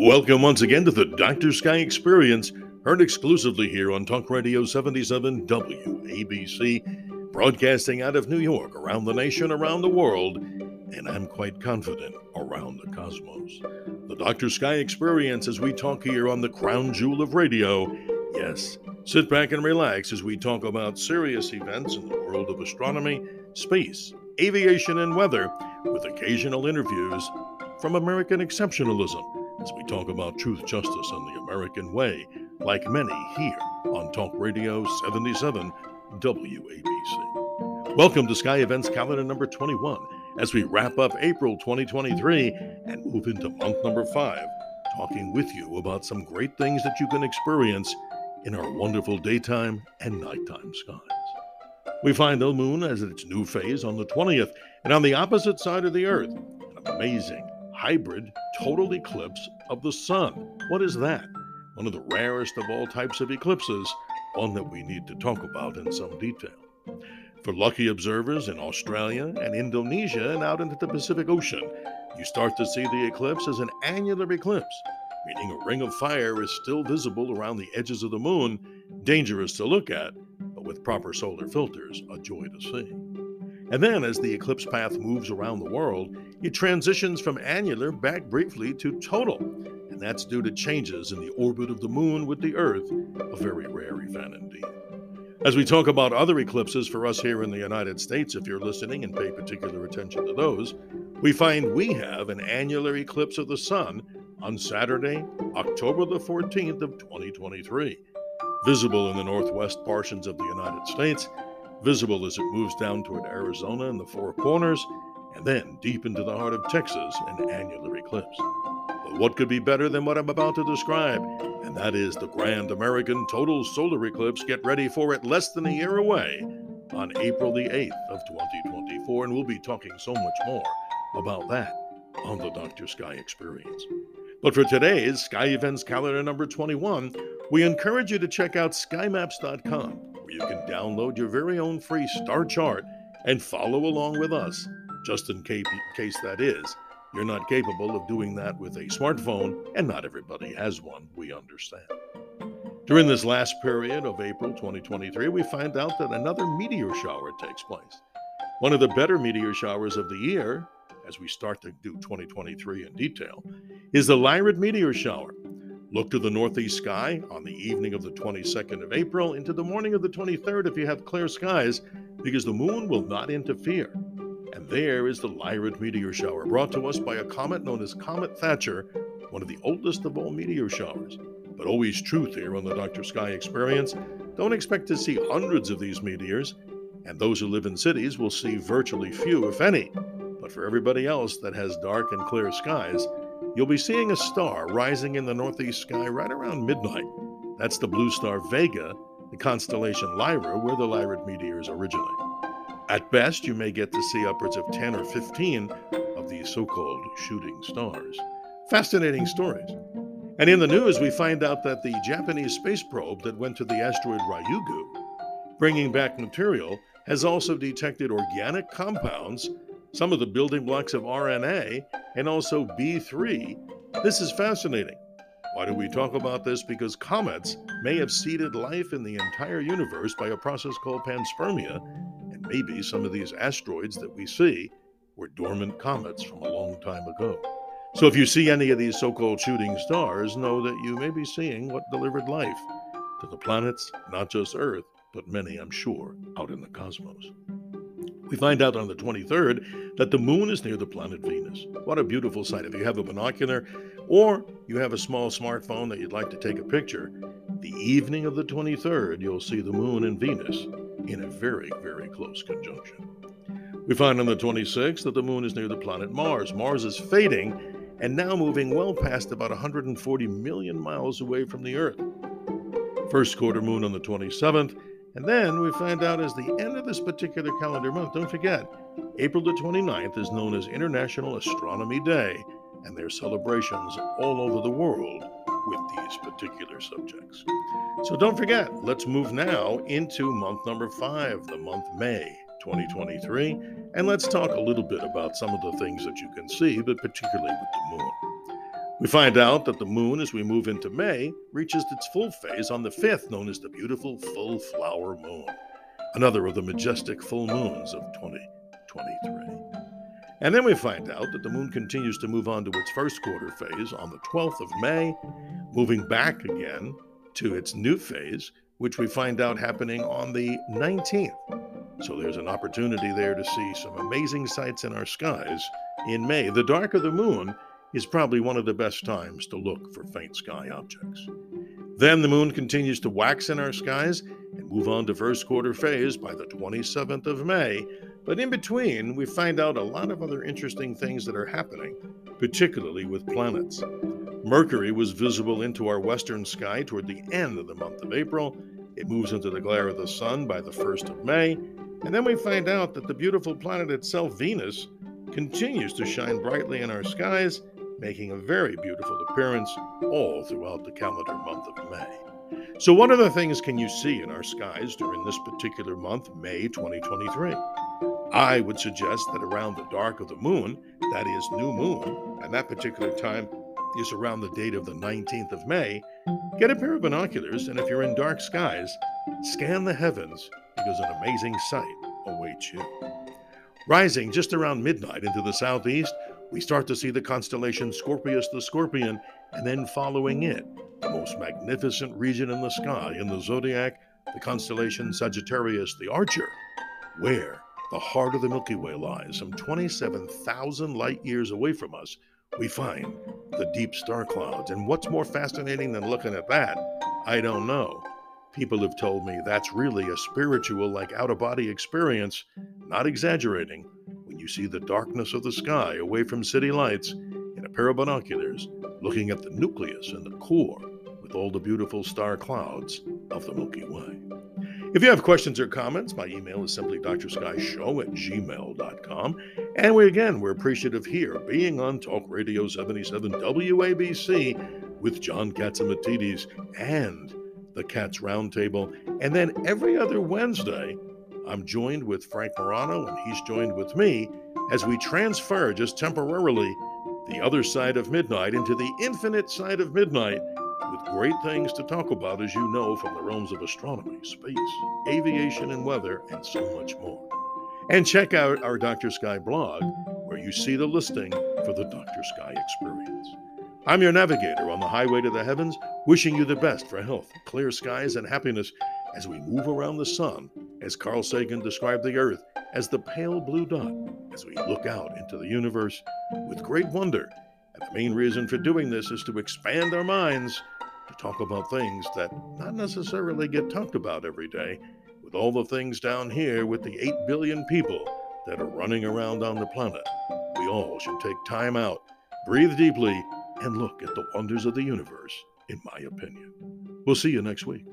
Welcome once again to the Dr. Sky Experience, heard exclusively here on Talk Radio 77 WABC, broadcasting out of New York, around the nation, around the world, and I'm quite confident around the cosmos. The Dr. Sky Experience as we talk here on the crown jewel of radio. Yes, sit back and relax as we talk about serious events in the world of astronomy, space, aviation, and weather, with occasional interviews from American exceptionalism as we talk about truth, justice, and the American way, like many here on Talk Radio 77 WABC. Welcome to Sky Events Calendar number 21 as we wrap up April 2023 and move into month number 5, talking with you about some great things that you can experience in our wonderful daytime and nighttime skies. We find the moon as its new phase on the 20th, and on the opposite side of the Earth, an amazing hybrid total eclipse of the sun. What is that? One of the rarest of all types of eclipses, one that we need to talk about in some detail. For lucky observers in Australia and Indonesia and out into the Pacific Ocean, you start to see the eclipse as an annular eclipse, meaning a ring of fire is still visible around the edges of the moon, dangerous to look at, but with proper solar filters, a joy to see. And then, as the eclipse path moves around the world, it transitions from annular back briefly to total. And that's due to changes in the orbit of the moon with the Earth, a very rare event indeed. As we talk about other eclipses for us here in the United States, if you're listening and pay particular attention to those, we find we have an annular eclipse of the sun on Saturday, October the 14th of 2023, visible in the northwest portions of the United States visible as it moves down toward Arizona and the Four Corners, and then deep into the heart of Texas, an annular eclipse. But what could be better than what I'm about to describe? And that is the grand American total solar eclipse. Get ready for it less than a year away on April the 8th of 2024, and we'll be talking so much more about that on the Dr. Sky Experience. But for today's Sky Events Calendar number 21, we encourage you to check out skymaps.com where you can download your very own free star chart and follow along with us, just in case, case that is. You're not capable of doing that with a smartphone, and not everybody has one, we understand. During this last period of April 2023, we find out that another meteor shower takes place. One of the better meteor showers of the year, as we start to do 2023 in detail, is the Lyrid meteor shower, Look to the northeast sky on the evening of the 22nd of April into the morning of the 23rd if you have clear skies, because the moon will not interfere. And there is the Lyrid meteor shower, brought to us by a comet known as Comet Thatcher, one of the oldest of all meteor showers. But always truth here on the Dr. Sky Experience. Don't expect to see hundreds of these meteors, and those who live in cities will see virtually few, if any. But for everybody else that has dark and clear skies, you'll be seeing a star rising in the northeast sky right around midnight. That's the blue star Vega, the constellation Lyra, where the Lyrid meteors originate. At best, you may get to see upwards of 10 or 15 of these so called shooting stars. Fascinating stories. And in the news, we find out that the Japanese space probe that went to the asteroid Ryugu, bringing back material, has also detected organic compounds some of the building blocks of RNA, and also B3. This is fascinating. Why do we talk about this? Because comets may have seeded life in the entire universe by a process called panspermia, and maybe some of these asteroids that we see were dormant comets from a long time ago. So if you see any of these so called shooting stars, know that you may be seeing what delivered life to the planets, not just Earth, but many, I'm sure, out in the cosmos. We find out on the 23rd that the moon is near the planet Venus. What a beautiful sight. If you have a binocular or you have a small smartphone that you'd like to take a picture, the evening of the 23rd, you'll see the moon and Venus in a very, very close conjunction. We find on the 26th that the moon is near the planet Mars. Mars is fading and now moving well past about 140 million miles away from the Earth. First quarter moon on the 27th and then we find out as the end of this particular calendar month, don't forget, April the 29th is known as International Astronomy Day, and there are celebrations all over the world with these particular subjects. So don't forget, let's move now into month number five, the month May 2023, and let's talk a little bit about some of the things that you can see, but particularly with the moon. We find out that the moon, as we move into May, reaches its full phase on the 5th, known as the beautiful full flower moon, another of the majestic full moons of 2023. And then we find out that the moon continues to move on to its first quarter phase on the 12th of May, moving back again to its new phase, which we find out happening on the 19th. So there's an opportunity there to see some amazing sights in our skies in May. The darker the moon is probably one of the best times to look for faint sky objects. Then the moon continues to wax in our skies and move on to first quarter phase by the 27th of May. But in between, we find out a lot of other interesting things that are happening, particularly with planets. Mercury was visible into our western sky toward the end of the month of April. It moves into the glare of the sun by the 1st of May. And then we find out that the beautiful planet itself, Venus, continues to shine brightly in our skies, making a very beautiful appearance all throughout the calendar month of May. So, what other things can you see in our skies during this particular month, May 2023? I would suggest that around the dark of the moon, that is new moon, and that particular time is around the date of the 19th of May, get a pair of binoculars, and if you're in dark skies, scan the heavens because an amazing sight awaits you. Rising just around midnight into the southeast, we start to see the constellation Scorpius the Scorpion, and then following it, the most magnificent region in the sky in the zodiac, the constellation Sagittarius the Archer, where the heart of the Milky Way lies, some 27,000 light years away from us, we find the deep star clouds. And what's more fascinating than looking at that? I don't know. People have told me that's really a spiritual, like out of body experience, not exaggerating, you see the darkness of the sky away from city lights in a pair of binoculars, looking at the nucleus and the core with all the beautiful star clouds of the Milky Way. If you have questions or comments, my email is simply drskyshow at gmail.com. And we again, we're appreciative here being on Talk Radio 77 WABC with John Catsimatidis and the Cats Roundtable. And then every other Wednesday, I'm joined with Frank Morano and he's joined with me as we transfer just temporarily the other side of midnight into the infinite side of midnight with great things to talk about, as you know, from the realms of astronomy, space, aviation, and weather, and so much more. And check out our Dr. Sky blog, where you see the listing for the Dr. Sky experience. I'm your navigator on the highway to the heavens, wishing you the best for health, clear skies, and happiness as we move around the sun, as Carl Sagan described the Earth as the pale blue dot, as we look out into the universe with great wonder. And the main reason for doing this is to expand our minds to talk about things that not necessarily get talked about every day, with all the things down here with the 8 billion people that are running around on the planet. We all should take time out, breathe deeply, and look at the wonders of the universe, in my opinion. We'll see you next week.